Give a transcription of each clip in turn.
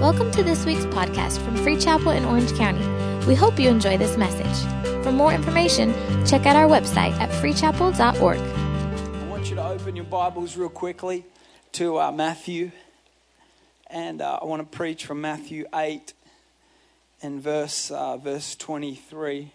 Welcome to this week's podcast from Free Chapel in Orange County. We hope you enjoy this message. For more information, check out our website at freechapel.org. I want you to open your Bibles real quickly to uh, Matthew. And uh, I want to preach from Matthew 8 and verse, uh, verse 23.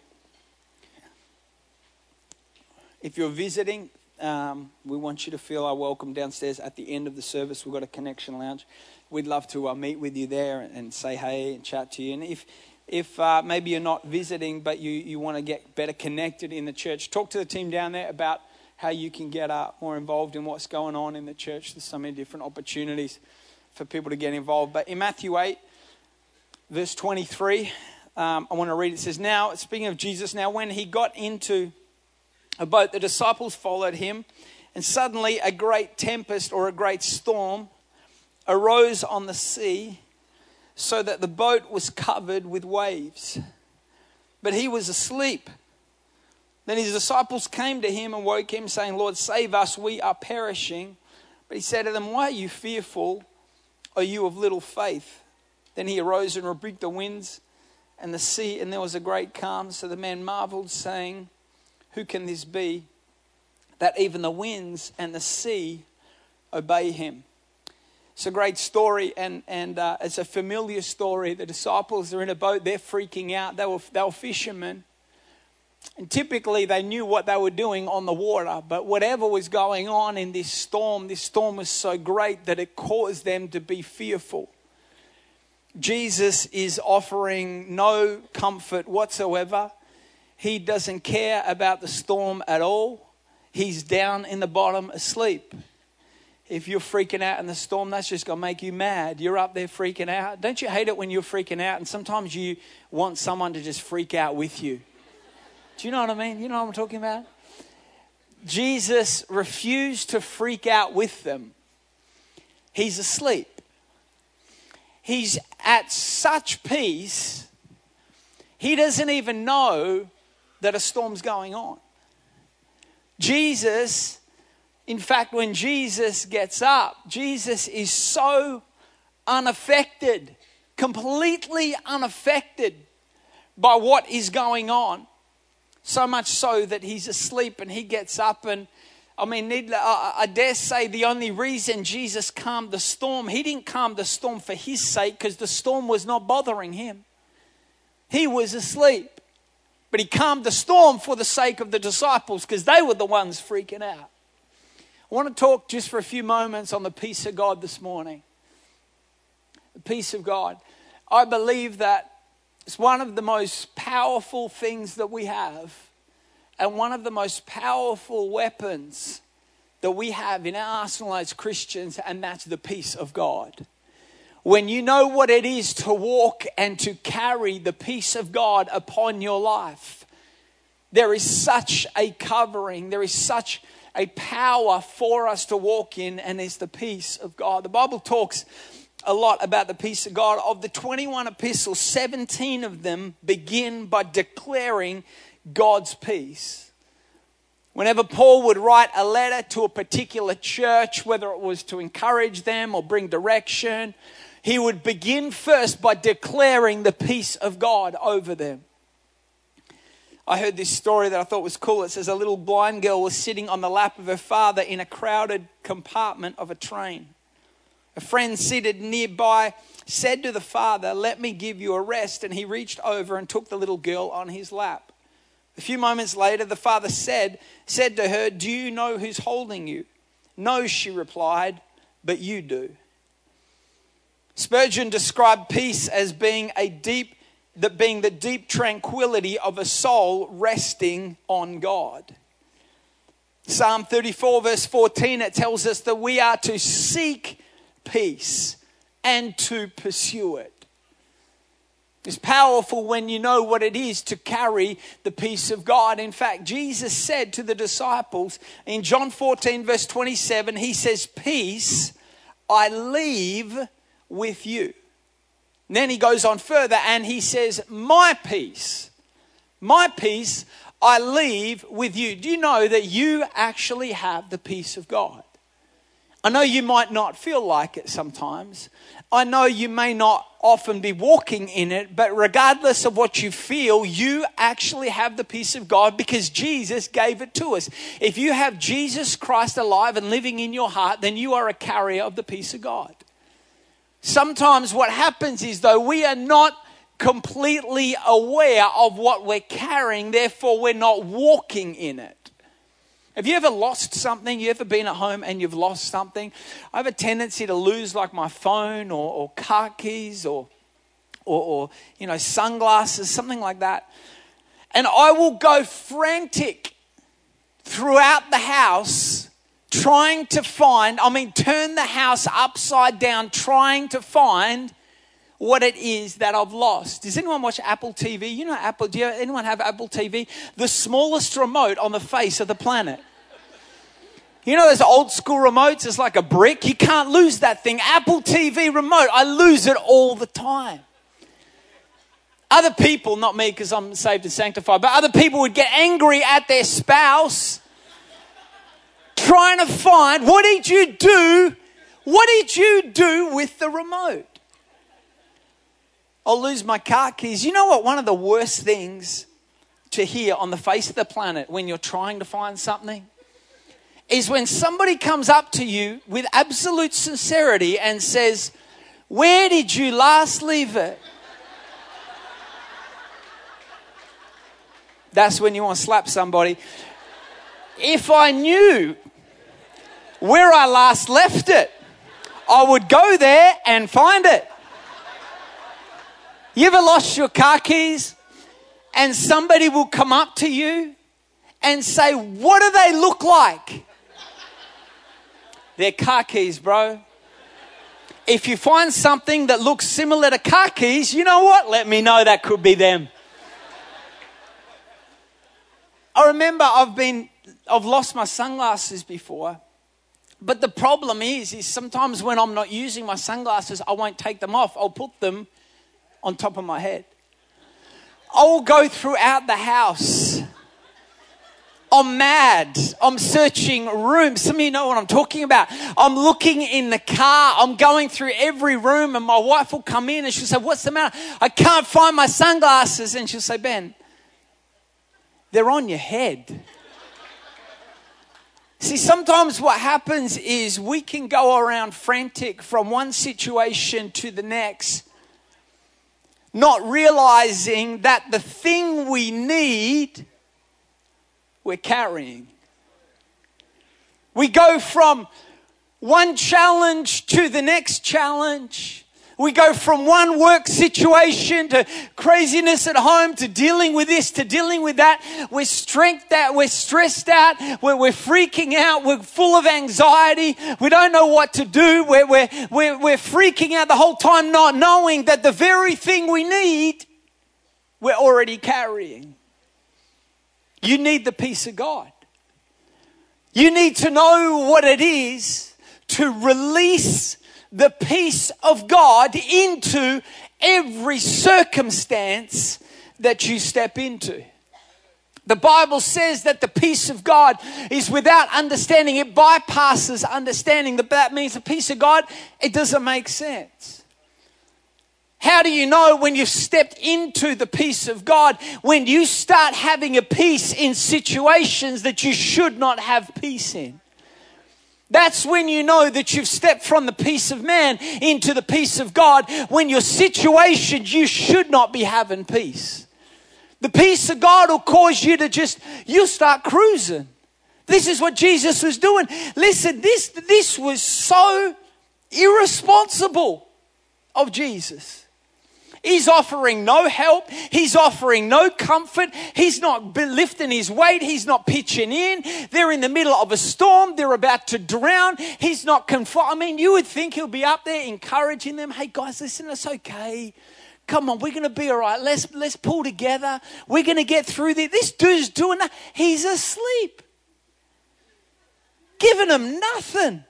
If you're visiting, um, we want you to feel our welcome downstairs at the end of the service. We've got a connection lounge. We'd love to uh, meet with you there and, say hey and chat to you. And if, if uh, maybe you're not visiting, but you, you want to get better connected in the church, talk to the team down there about how you can get uh, more involved in what's going on in the church. There's so many different opportunities for people to get involved. But in Matthew 8, verse 23, um, I want to read. It says, Now, speaking of Jesus, now when he got into a boat, the disciples followed him, and suddenly a great tempest or a great storm arose on the sea, so that the boat was covered with waves. But he was asleep. Then his disciples came to him and woke him, saying, Lord, save us, we are perishing. But he said to them, Why are you fearful, O you of little faith? Then he arose and rebuked the winds and the sea, and there was a great calm. So the man marveled, saying, Who can this be? That even the winds and the sea obey him. It's a great story, and, and uh, it's a familiar story. The disciples are in a boat, they're freaking out. They were, they were fishermen. And typically, they knew what they were doing on the water, but whatever was going on in this storm, this storm was so great that it caused them to be fearful. Jesus is offering no comfort whatsoever. He doesn't care about the storm at all. He's down in the bottom asleep if you're freaking out in the storm, that's just going to make you mad. You're up there freaking out. Don't you hate it when you're freaking out? And sometimes you want someone to just freak out with you. Do you know what I mean? You know what I'm talking about? Jesus refused to freak out with them. He's asleep. He's at such peace, he doesn't even know that a storm's going on. Jesus in fact, when Jesus gets up, Jesus is so unaffected, completely unaffected by what is going on. So much so that he's asleep and he gets up and I mean, I dare say the only reason Jesus calmed the storm, he didn't calm the storm for his sake because the storm was not bothering him. He was asleep. But he calmed the storm for the sake of the disciples because they were the ones freaking out. I want to talk just for a few moments on the peace of God this morning. The peace of God. I believe that it's one of the most powerful things that we have, and one of the most powerful weapons that we have in our arsenal as Christians, and that's the peace of God. When you know what it is to walk and to carry the peace of God upon your life, there is such a covering, there is such a power for us to walk in, and is the peace of God. The Bible talks a lot about the peace of God. Of the 21 epistles, 17 of them begin by declaring God's peace. Whenever Paul would write a letter to a particular church, whether it was to encourage them or bring direction, he would begin first by declaring the peace of God over them. I heard this story that I thought was cool. It says a little blind girl was sitting on the lap of her father in a crowded compartment of a train. A friend seated nearby said to the father, Let me give you a rest. And he reached over and took the little girl on his lap. A few moments later, the father said, said to her, Do you know who's holding you? No, she replied, but you do. Spurgeon described peace as being a deep that being the deep tranquility of a soul resting on God. Psalm 34, verse 14, it tells us that we are to seek peace and to pursue it. It's powerful when you know what it is to carry the peace of God. In fact, Jesus said to the disciples in John 14, verse 27, He says, Peace I leave with you. And then he goes on further and he says, My peace, my peace I leave with you. Do you know that you actually have the peace of God? I know you might not feel like it sometimes. I know you may not often be walking in it, but regardless of what you feel, you actually have the peace of God because Jesus gave it to us. If you have Jesus Christ alive and living in your heart, then you are a carrier of the peace of God. Sometimes what happens is, though, we are not completely aware of what we're carrying, therefore, we're not walking in it. Have you ever lost something? You ever been at home and you've lost something? I have a tendency to lose like my phone or, or car keys or, or, or, you know, sunglasses, something like that. And I will go frantic throughout the house trying to find, I mean, turn the house upside down, trying to find what it is that I've lost. Does anyone watch Apple TV? You know Apple, do you, anyone have Apple TV? The smallest remote on the face of the planet. You know those old school remotes? It's like a brick. You can't lose that thing. Apple TV remote, I lose it all the time. Other people, not me because I'm saved and sanctified, but other people would get angry at their spouse trying to find what did you do? What did you do with the remote? I'll lose my car keys. You know what? One of the worst things to hear on the face of the planet when you're trying to find something is when somebody comes up to you with absolute sincerity and says, Where did you last leave it? That's when you want to slap somebody. If I knew where I last left it, I would go there and find it. You ever lost your car keys and somebody will come up to you and say, What do they look like? They're car keys, bro. If you find something that looks similar to car keys, you know what? Let me know that could be them. I remember I've been I've lost my sunglasses before. But the problem is is sometimes when I'm not using my sunglasses, I won't take them off. I'll put them on top of my head. I will go throughout the house. I'm mad. I'm searching rooms. Some of you know what I'm talking about. I'm looking in the car. I'm going through every room, and my wife will come in and she'll say, What's the matter? I can't find my sunglasses. And she'll say, Ben, they're on your head. See, sometimes what happens is we can go around frantic from one situation to the next not realizing that the thing we need, we're carrying. We go from one challenge to the next challenge. We go from one work situation to craziness at home to dealing with this to dealing with that. We're stressed out. We're stressed out. We're, we're freaking out. We're full of anxiety. We don't know what to do. We're, we're, we're, we're freaking out the whole time, not knowing that the very thing we need, we're already carrying. You need the peace of God. You need to know what it is to release the peace of God into every circumstance that you step into. The Bible says that the peace of God is without understanding. It bypasses understanding. That means the peace of God, it doesn't make sense. How do you know when you've stepped into the peace of God? When you start having a peace in situations that you should not have peace in. That's when you know that you've stepped from the peace of man into the peace of God. When your situation, you should not be having peace. The peace of God will cause you to just, you'll start cruising. This is what Jesus was doing. Listen, this, this was so irresponsible of Jesus. He's offering no help. He's offering no comfort. He's not lifting his weight. He's not pitching in. They're in the middle of a storm. They're about to drown. He's not confined. I mean, you would think he'll be up there encouraging them. Hey, guys, listen, it's okay. Come on, we're going to be all right. Let's, let's pull together. We're going to get through this. This dude's doing that. He's asleep. Giving them nothing.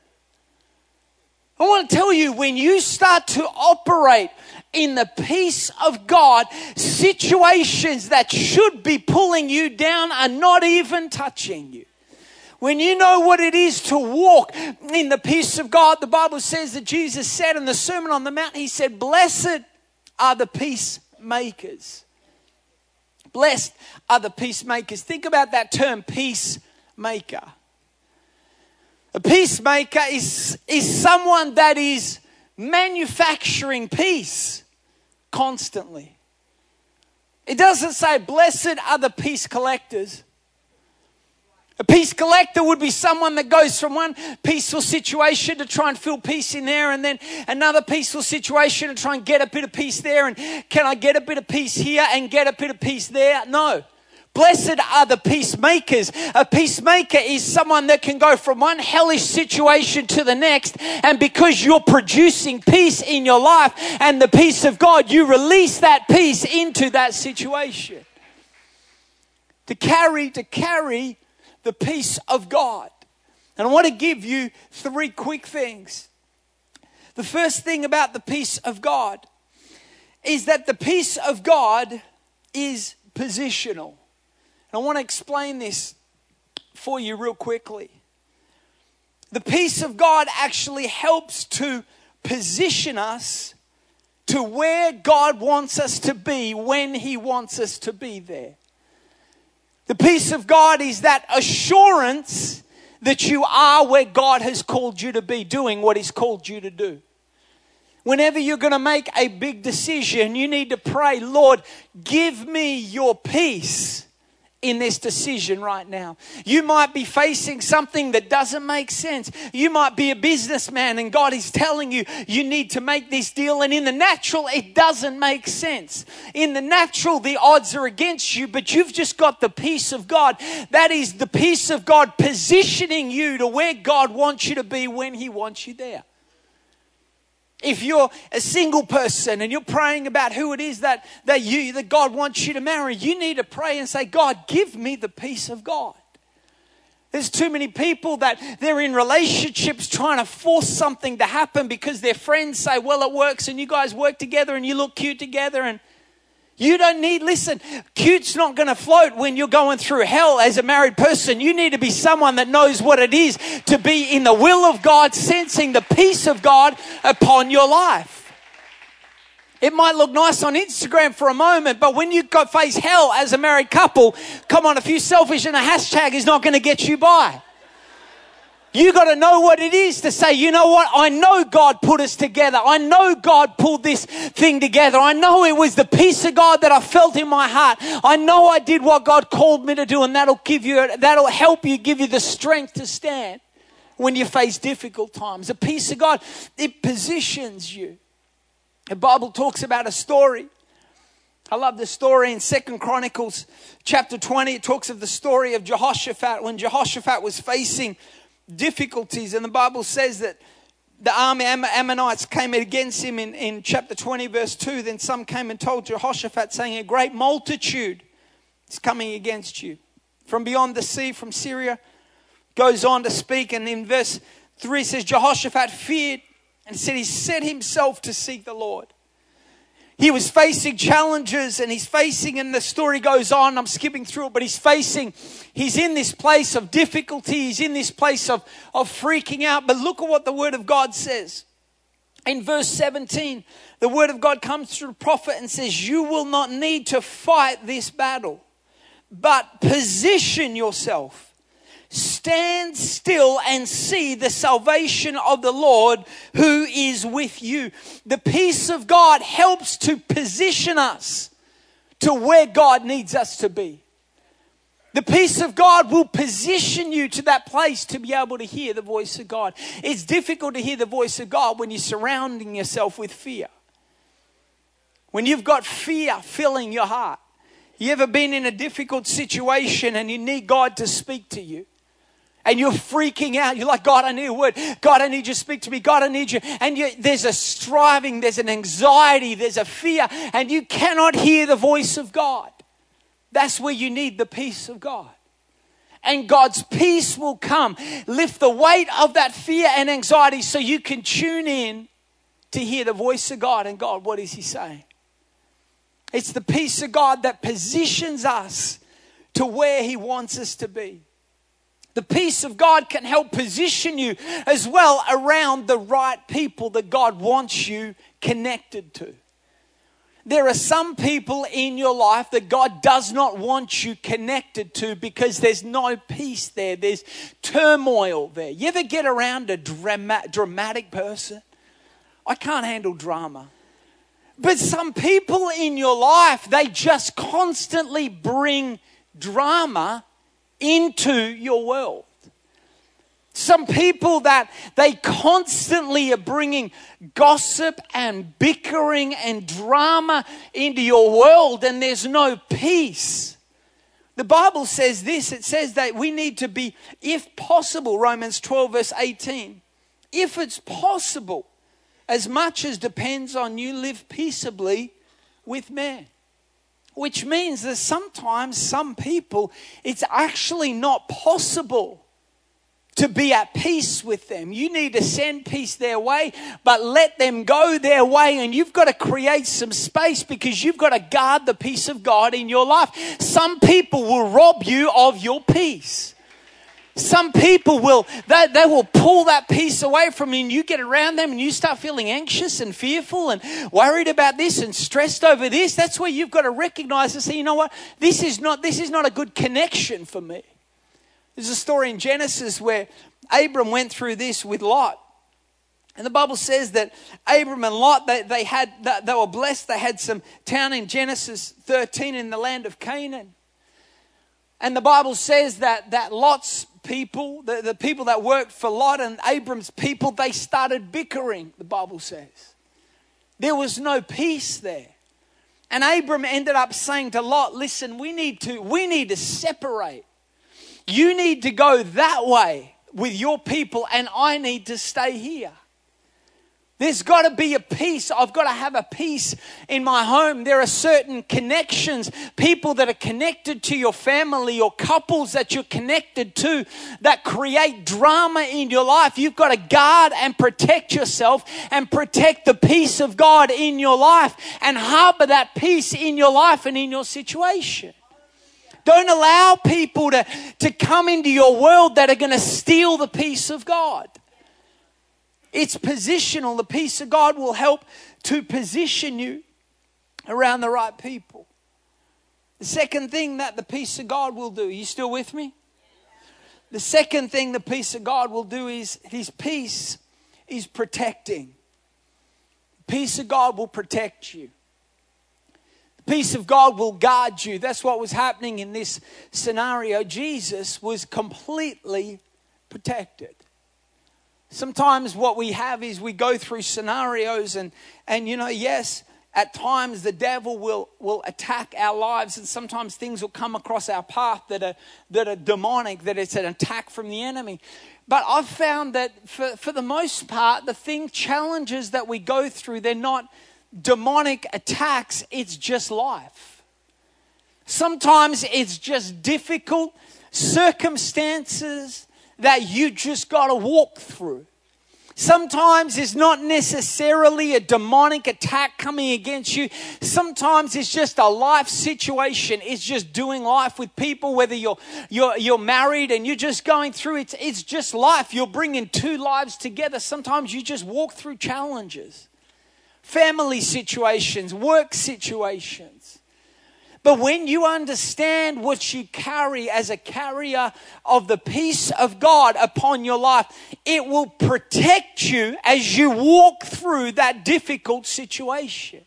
I want to tell you when you start to operate in the peace of God, situations that should be pulling you down are not even touching you. when you know what it is to walk in the peace of God, the Bible says that Jesus said in the Sermon on the Mount, He said, Blessed are the peacemakers. Blessed are the peacemakers. Think about that term, peacemaker. A peacemaker is, is someone that is manufacturing peace constantly. It doesn't say, Blessed are the peace collectors. A peace collector would be someone that goes from one peaceful situation to try and feel peace in there, and then another peaceful situation to try and get a bit of peace there. And can I get a bit of peace here and get a bit of peace there? No. Blessed are the peacemakers. A peacemaker is someone that can go from one hellish situation to the next, and because you're producing peace in your life and the peace of God, you release that peace into that situation. To carry, to carry the peace of God. And I want to give you three quick things. The first thing about the peace of God is that the peace of God is positional. I want to explain this for you real quickly. The peace of God actually helps to position us to where God wants us to be when He wants us to be there. The peace of God is that assurance that you are where God has called you to be, doing what He's called you to do. Whenever you're going to make a big decision, you need to pray, Lord, give me your peace in this decision right now. You might be facing something that doesn't make sense. You might be a businessman and God is telling you you need to make this deal and in the natural it doesn't make sense. In the natural the odds are against you, but you've just got the peace of God. That is the peace of God positioning you to where God wants you to be when he wants you there. If you're a single person and you're praying about who it is that, that you that God wants you to marry, you need to pray and say, God, give me the peace of God. There's too many people that they're in relationships trying to force something to happen because their friends say, well, it works, and you guys work together and you look cute together and you don't need, listen, cute's not going to float when you're going through hell as a married person. You need to be someone that knows what it is to be in the will of God, sensing the peace of God upon your life. It might look nice on Instagram for a moment, but when you go face hell as a married couple, come on, a few selfish and a hashtag is not going to get you by. You got to know what it is to say, you know what? I know God put us together. I know God pulled this thing together. I know it was the peace of God that I felt in my heart. I know I did what God called me to do, and that'll give you, that'll help you, give you the strength to stand when you face difficult times. The peace of God, it positions you. The Bible talks about a story. I love the story in Second Chronicles chapter 20. It talks of the story of Jehoshaphat when Jehoshaphat was facing difficulties. And the Bible says that the army Ammonites came against him in, in chapter 20, verse 2. Then some came and told Jehoshaphat, saying, A great multitude is coming against you. From beyond the sea, from Syria, goes on to speak. And in verse 3 says, Jehoshaphat feared and said, He set himself to seek the Lord he was facing challenges and he's facing, and the story goes on. I'm skipping through it, but he's facing, he's in this place of difficulty, he's in this place of, of freaking out. But look at what the word of God says. In verse 17, the word of God comes through the prophet and says, You will not need to fight this battle, but position yourself Stand still and see the salvation of the Lord who is with you. The peace of God helps to position us to where God needs us to be. The peace of God will position you to that place to be able to hear the voice of God. It's difficult to hear the voice of God when you're surrounding yourself with fear. When you've got fear filling your heart. You ever been in a difficult situation and you need God to speak to you? And you're freaking out. You're like, God, I need a word. God, I need you to speak to me. God, I need you. And you, there's a striving, there's an anxiety, there's a fear, and you cannot hear the voice of God. That's where you need the peace of God. And God's peace will come. Lift the weight of that fear and anxiety so you can tune in to hear the voice of God. And God, what is He saying? It's the peace of God that positions us to where He wants us to be. The peace of God can help position you as well around the right people that God wants you connected to. There are some people in your life that God does not want you connected to because there's no peace there. There's turmoil there. You ever get around a drama- dramatic person? I can't handle drama. But some people in your life, they just constantly bring drama into your world. Some people that they constantly are bringing gossip and bickering and drama into your world, and there's no peace. The Bible says this it says that we need to be, if possible, Romans 12, verse 18, if it's possible, as much as depends on you, live peaceably with men. Which means that sometimes some people, it's actually not possible to be at peace with them. You need to send peace their way, but let them go their way. And you've got to create some space because you've got to guard the peace of God in your life. Some people will rob you of your peace. Some people will, they, they will pull that peace away from you and you get around them and you start feeling anxious and fearful and worried about this and stressed over this. That's where you've got to recognize and say, you know what? This is not, this is not a good connection for me. There's a story in Genesis where Abram went through this with Lot. And the Bible says that Abram and Lot, they, they, had, they were blessed. They had some town in Genesis 13 in the land of Canaan. And the Bible says that, that Lot's people, the, the people that worked for Lot and Abram's people, they started bickering, the Bible says. There was no peace there. And Abram ended up saying to Lot, listen, we need to, we need to separate. You need to go that way with your people, and I need to stay here. There's got to be a peace. I've got to have a peace in my home. There are certain connections, people that are connected to your family or couples that you're connected to that create drama in your life. You've got to guard and protect yourself and protect the peace of God in your life and harbor that peace in your life and in your situation. Don't allow people to, to come into your world that are going to steal the peace of God. It's positional. The peace of God will help to position you around the right people. The second thing that the peace of God will do, you still with me? The second thing the peace of God will do is his peace is protecting. Peace of God will protect you The peace of God will guard you. That's what was happening in this scenario. Jesus was completely protected. Sometimes what we have is we go through scenarios and and you know, yes, at times the devil will will attack our lives and sometimes things will come across our path that are that are demonic, that it's an attack from the enemy. But I've found that for, for the most part, the thing challenges that we go through, they're not demonic attacks, it's just life. Sometimes it's just difficult circumstances that you just got to walk through. Sometimes it's not necessarily a demonic attack coming against you. Sometimes it's just a life situation. It's just doing life with people, whether you're, you're, you're married and you're just going through it. It's just life. You're bringing two lives together. Sometimes you just walk through challenges family situations, work situations. But when you understand what you carry as a carrier of the peace of God upon your life, it will protect you as you walk through that difficult situation.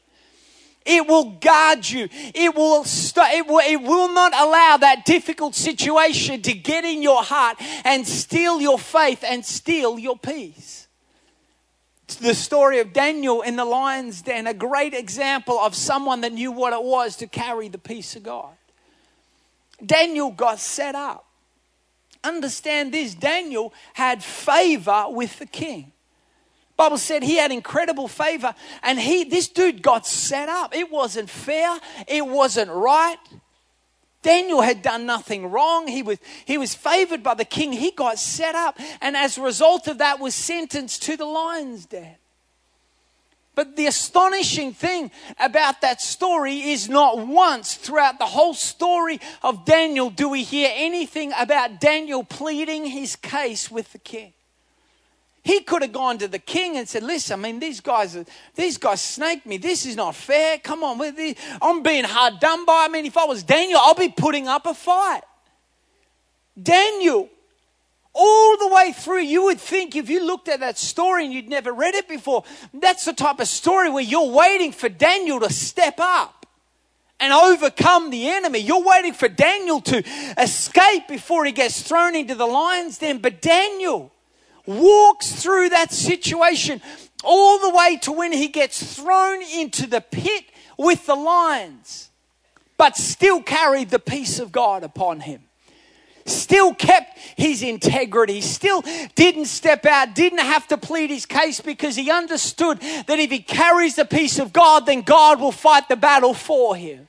It will guard you. It will, st- it will, it will not allow that difficult situation to get in your heart and steal your faith and steal your peace the story of Daniel in the lion's den, a great example of someone that knew what it was to carry the peace of God. Daniel got set up. Understand this Daniel had favor with the king. Bible said he had incredible favor and he this dude got set up. It wasn't fair, it wasn't right. Daniel had done nothing wrong. He was, he was favored by the king. He got set up, and as a result of that, was sentenced to the lion's den. But the astonishing thing about that story is not once throughout the whole story of Daniel do we hear anything about Daniel pleading his case with the king. He could have gone to the king and said, "Listen, I mean, these guys, these guys snaked me. This is not fair. Come on, I'm being hard done by. I mean, if I was Daniel, I'll be putting up a fight." Daniel all the way through, you would think if you looked at that story and you'd never read it before, that's the type of story where you're waiting for Daniel to step up and overcome the enemy. You're waiting for Daniel to escape before he gets thrown into the lion's den. But Daniel walks through that situation all the way to when he gets thrown into the pit with the lions, but still carried the peace of God upon him still kept his integrity, still didn't step out, didn't have to plead his case because he understood that if he carries the peace of God, then God will fight the battle for him.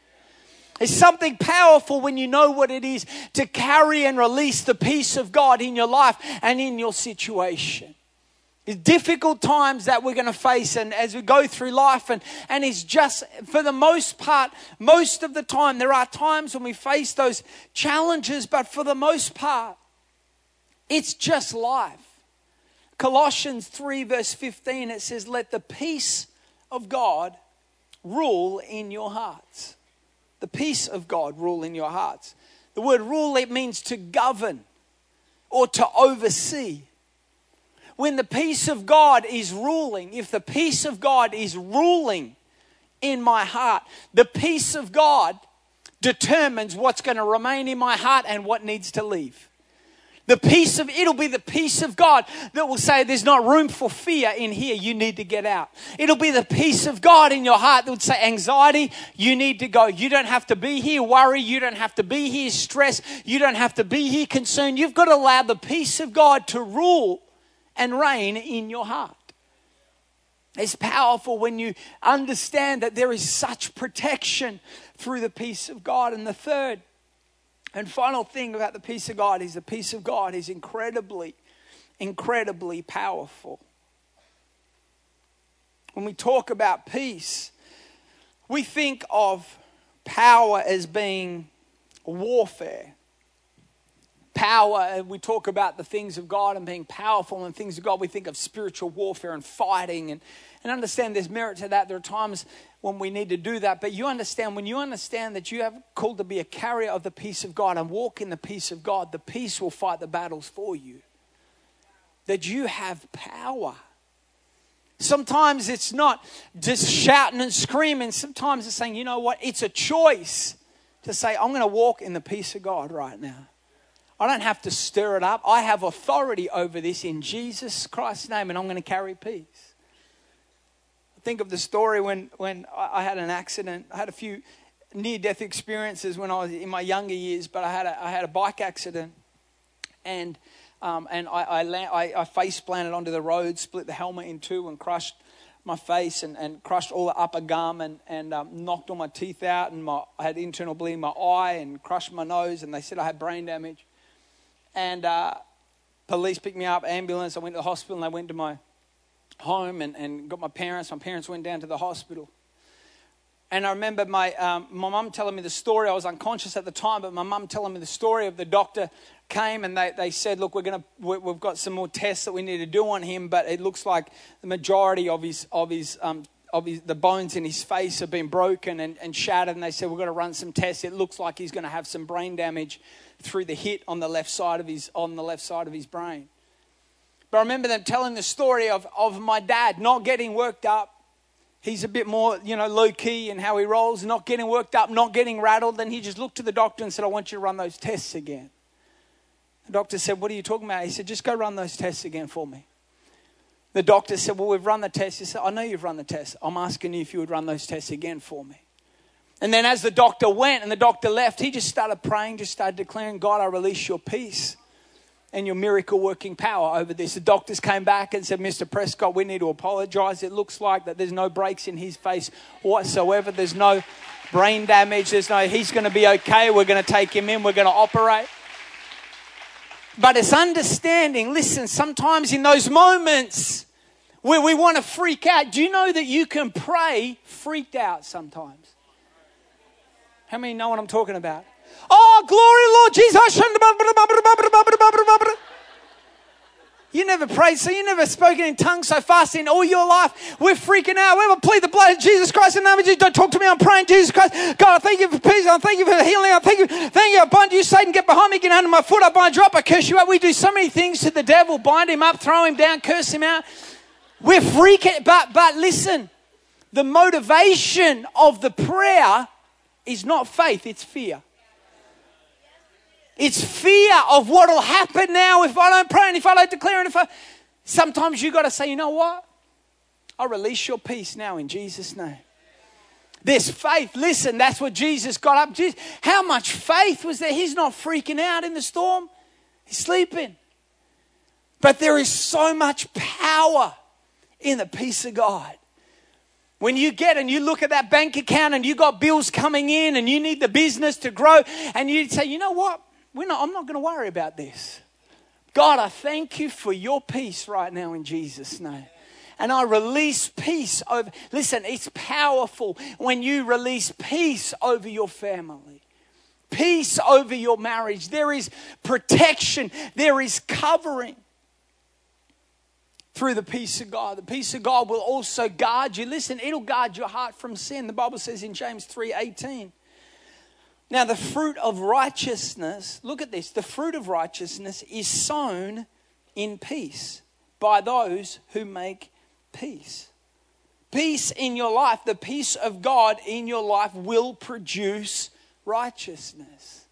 It's something powerful when you know what it is to carry and release the peace of God in your life and in your situation. It's difficult times that we're going to face and as we go through life and, and it's just for the most part most of the time there are times when we face those challenges but for the most part it's just life. Colossians 3 verse 15 it says let the peace of god rule in your hearts the peace of god rule in your hearts the word rule it means to govern or to oversee when the peace of God is ruling, if the peace of God is ruling in my heart, the peace of God determines what's going to remain in my heart and what needs to leave. The peace of it'll be the peace of God that will say there's not room for fear in here. You need to get out. It'll be the peace of God in your heart that would say anxiety, you need to go. You don't have to be here worry, you don't have to be here stress, you don't have to be here concern. You've got to allow the peace of God to rule and reign in your heart. It's powerful when you understand that there is such protection through the peace of God. And the third and final thing about the peace of God is the peace of God is incredibly, incredibly powerful. When we talk about peace, we think of power as being warfare power and we talk about the things of God and being powerful and things of God, we think of spiritual warfare and fighting and, and understand there's merit to that. There are times when we need to do that. But you understand, when you understand that you have called to be a carrier of the peace of God and walk in the peace of God, the peace will fight the battles for you. That you have power. Sometimes it's not just shouting and screaming. Sometimes it's saying, you know what? It's a choice to say, I'm going to walk in the peace of God right now. I don't have to stir it up. I have authority over this in Jesus Christ's name, and I'm going to carry peace. Think of the story when, when I had an accident. I had a few near death experiences when I was in my younger years, but I had a, I had a bike accident, and, um, and I, I, land, I, I face planted onto the road, split the helmet in two, and crushed my face and, and crushed all the upper gum and, and um, knocked all my teeth out and my, I had internal bleeding in my eye and crushed my nose and they said I had brain damage and uh, police picked me up, ambulance. I went to the hospital and they went to my home and, and got my parents. My parents went down to the hospital. And I remember my um, my mum telling me the story. I was unconscious at the time, but my mum telling me the story of the doctor came and they, they said, look, we're gonna we've got some more tests that we need to do on him, but it looks like the majority of his of his um, of his, the bones in his face have been broken and, and shattered. And they said, we're to run some tests. It looks like he's going to have some brain damage through the hit on the left side of his, on the left side of his brain. But I remember them telling the story of, of my dad not getting worked up. He's a bit more, you know, low key in how he rolls, not getting worked up, not getting rattled. Then he just looked to the doctor and said, I want you to run those tests again. The doctor said, What are you talking about? He said, Just go run those tests again for me. The doctor said, Well, we've run the tests. He said, I know you've run the tests. I'm asking you if you would run those tests again for me. And then as the doctor went and the doctor left, he just started praying, just started declaring, God, I release your peace and your miracle working power over this. The doctors came back and said, Mr. Prescott, we need to apologize. It looks like that there's no breaks in his face whatsoever. There's no brain damage. There's no, he's going to be okay. We're going to take him in. We're going to operate. But it's understanding, listen, sometimes in those moments, where we want to freak out. Do you know that you can pray freaked out sometimes? How many know what I'm talking about? Oh, glory, Lord Jesus. You never prayed, so you never spoken in tongues so fast in all your life. We're freaking out. We ever plead the blood of Jesus Christ in the name of Jesus. Don't talk to me. I'm praying, Jesus Christ. God, I thank you for peace. I thank you for healing. I thank you. Thank you. I bind you, Satan. Get behind me. Get under my foot. I bind you up. I curse you out. We do so many things to the devil. Bind him up, throw him down, curse him out. We're freaking, but, but listen, the motivation of the prayer is not faith, it's fear. It's fear of what will happen now if I don't pray and if I don't declare and if I. Sometimes you got to say, you know what? I release your peace now in Jesus' name. This faith, listen, that's what Jesus got up. Jesus, how much faith was there? He's not freaking out in the storm, he's sleeping. But there is so much power in the peace of God. When you get and you look at that bank account and you got bills coming in and you need the business to grow, and you say, you know what? We're not, I'm not going to worry about this. God, I thank you for your peace right now in Jesus' name. And I release peace over. Listen, it's powerful when you release peace over your family, peace over your marriage. There is protection, there is covering through the peace of God. The peace of God will also guard you. Listen, it'll guard your heart from sin. The Bible says in James 3:18. Now, the fruit of righteousness, look at this, the fruit of righteousness is sown in peace by those who make peace. Peace in your life, the peace of God in your life will produce righteousness.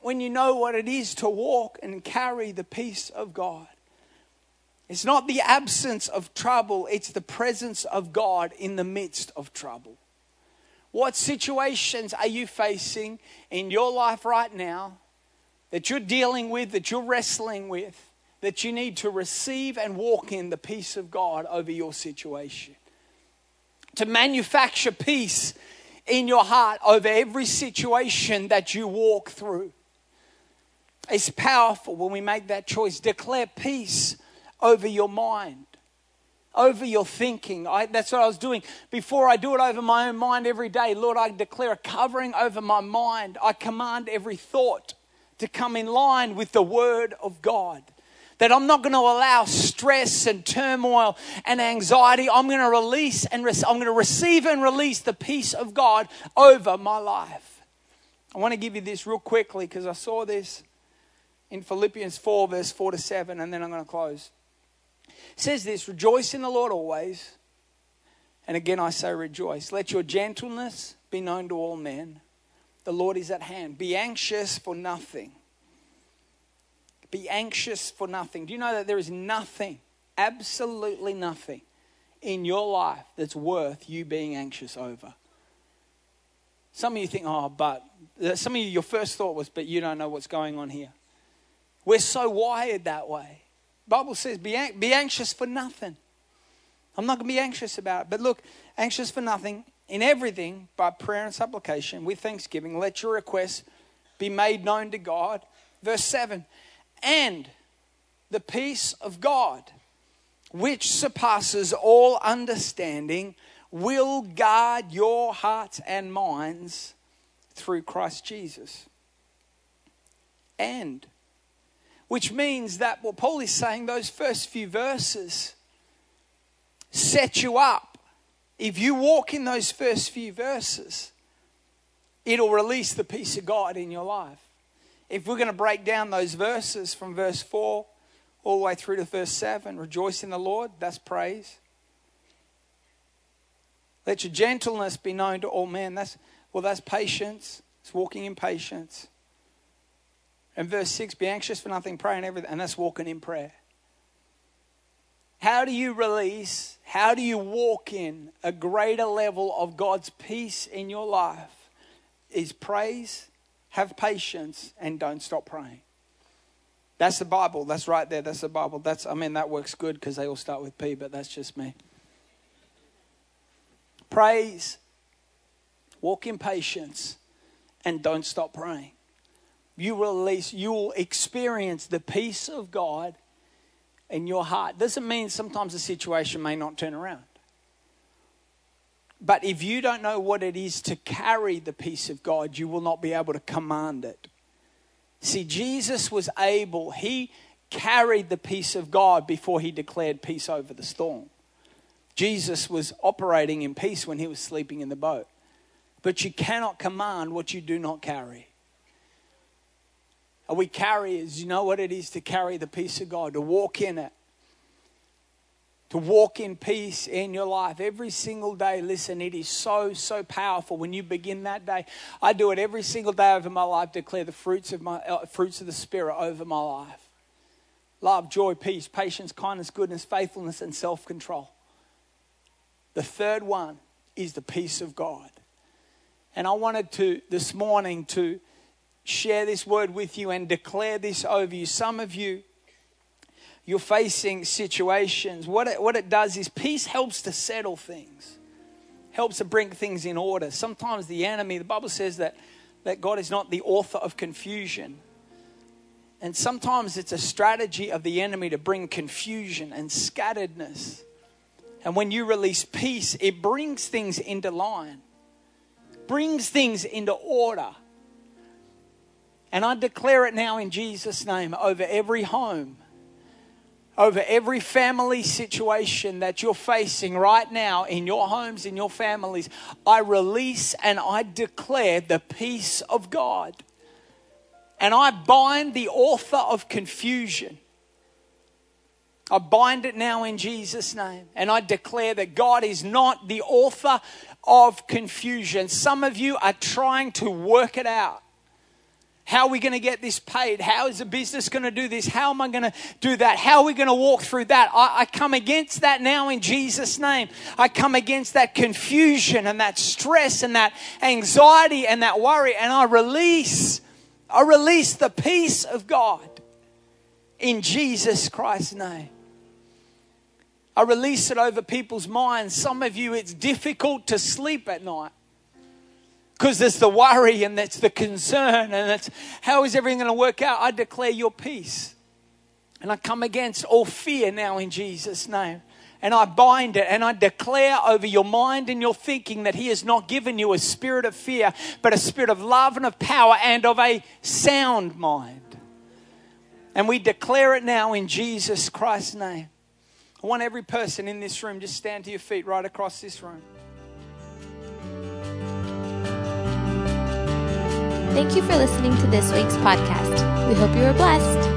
When you know what it is to walk and carry the peace of God, it's not the absence of trouble, it's the presence of God in the midst of trouble. What situations are you facing in your life right now that you're dealing with, that you're wrestling with, that you need to receive and walk in the peace of God over your situation? To manufacture peace in your heart over every situation that you walk through. It's powerful when we make that choice. Declare peace over your mind, over your thinking. I, that's what I was doing. Before I do it over my own mind every day, Lord, I declare a covering over my mind. I command every thought to come in line with the Word of God. That I'm not going to allow stress and turmoil and anxiety. I'm going to release and re- I'm going to receive and release the peace of God over my life. I want to give you this real quickly because I saw this in Philippians 4, verse 4 to 7, and then I'm going to close says this Rejoice in the Lord always. And again, I say rejoice. Let your gentleness be known to all men. The Lord is at hand. Be anxious for nothing. Be anxious for nothing. Do you know that there is nothing, absolutely nothing, in your life that's worth you being anxious over? Some of you think, oh, but some of you, your first thought was, but you don't know what's going on here. We're so wired that way. Bible says, be, be anxious for nothing. I'm not going to be anxious about it. But look, anxious for nothing. In everything, by prayer and supplication, with thanksgiving, let your requests be made known to God. Verse 7 And the peace of God, which surpasses all understanding, will guard your hearts and minds through Christ Jesus. And which means that what Paul is saying, those first few verses set you up. If you walk in those first few verses, it'll release the peace of God in your life. If we're going to break down those verses from verse 4 all the way through to verse 7, rejoice in the Lord, that's praise. Let your gentleness be known to all men. That's well, that's patience. It's walking in patience. And verse 6 be anxious for nothing, pray and everything. And that's walking in prayer. How do you release, how do you walk in a greater level of God's peace in your life? Is praise, have patience, and don't stop praying. That's the Bible. That's right there. That's the Bible. That's I mean that works good because they all start with P, but that's just me. Praise, walk in patience, and don't stop praying you will release, you will experience the peace of God in your heart. Doesn't mean sometimes the situation may not turn around. But if you don't know what it is to carry the peace of God, you will not be able to command it. See, Jesus was able, he carried the peace of God before he declared peace over the storm. Jesus was operating in peace when he was sleeping in the boat. But you cannot command what you do not carry. Are we carriers? You know what it is to carry the peace of God, to walk in it, to walk in peace in your life every single day. Listen, it is so, so powerful when you begin that day. I do it every single day over my life, declare the fruits of, my, uh, fruits of the Spirit over my life love, joy, peace, patience, kindness, goodness, faithfulness, and self control. The third one is the peace of God. And I wanted to, this morning, to share this word with you and declare this over you. Some of you, you're facing situations. What it, what it does is peace helps to settle things, helps to bring things in order. Sometimes the enemy, the Bible says that, that God is not the author of confusion. And sometimes it's a strategy of the enemy to bring confusion and scatteredness. And when you release peace, it brings things into line, brings things into order. And I declare it now in Jesus' name over every home, over every family situation that you're facing right now in your homes, in your families. I release and I declare the peace of God. And I bind the author of confusion. I bind it now in Jesus' name. And I declare that God is not the author of confusion. Some of you are trying to work it out. How are we going to get this paid? How is the business going to do this? How am I going to do that? How are we going to walk through that? I, I, come against that now in Jesus' name. I come against that confusion and that stress and that anxiety and that worry, and I release, I release the peace of God in Jesus Christ's name. I release it over people's minds. Some of you, it's difficult to sleep at night because there's the worry and that's the concern and that's how is everything going to work out. I declare your peace. And I come against all fear now in Jesus' name. And I bind it and I declare over your mind and your thinking that He has not given you a spirit of fear, but a spirit of love and of power and of a sound mind. And we declare it now in Jesus Christ's name. I want every person in this room just stand to your feet right across this room. Thank you for listening to this week's podcast. We hope you are blessed.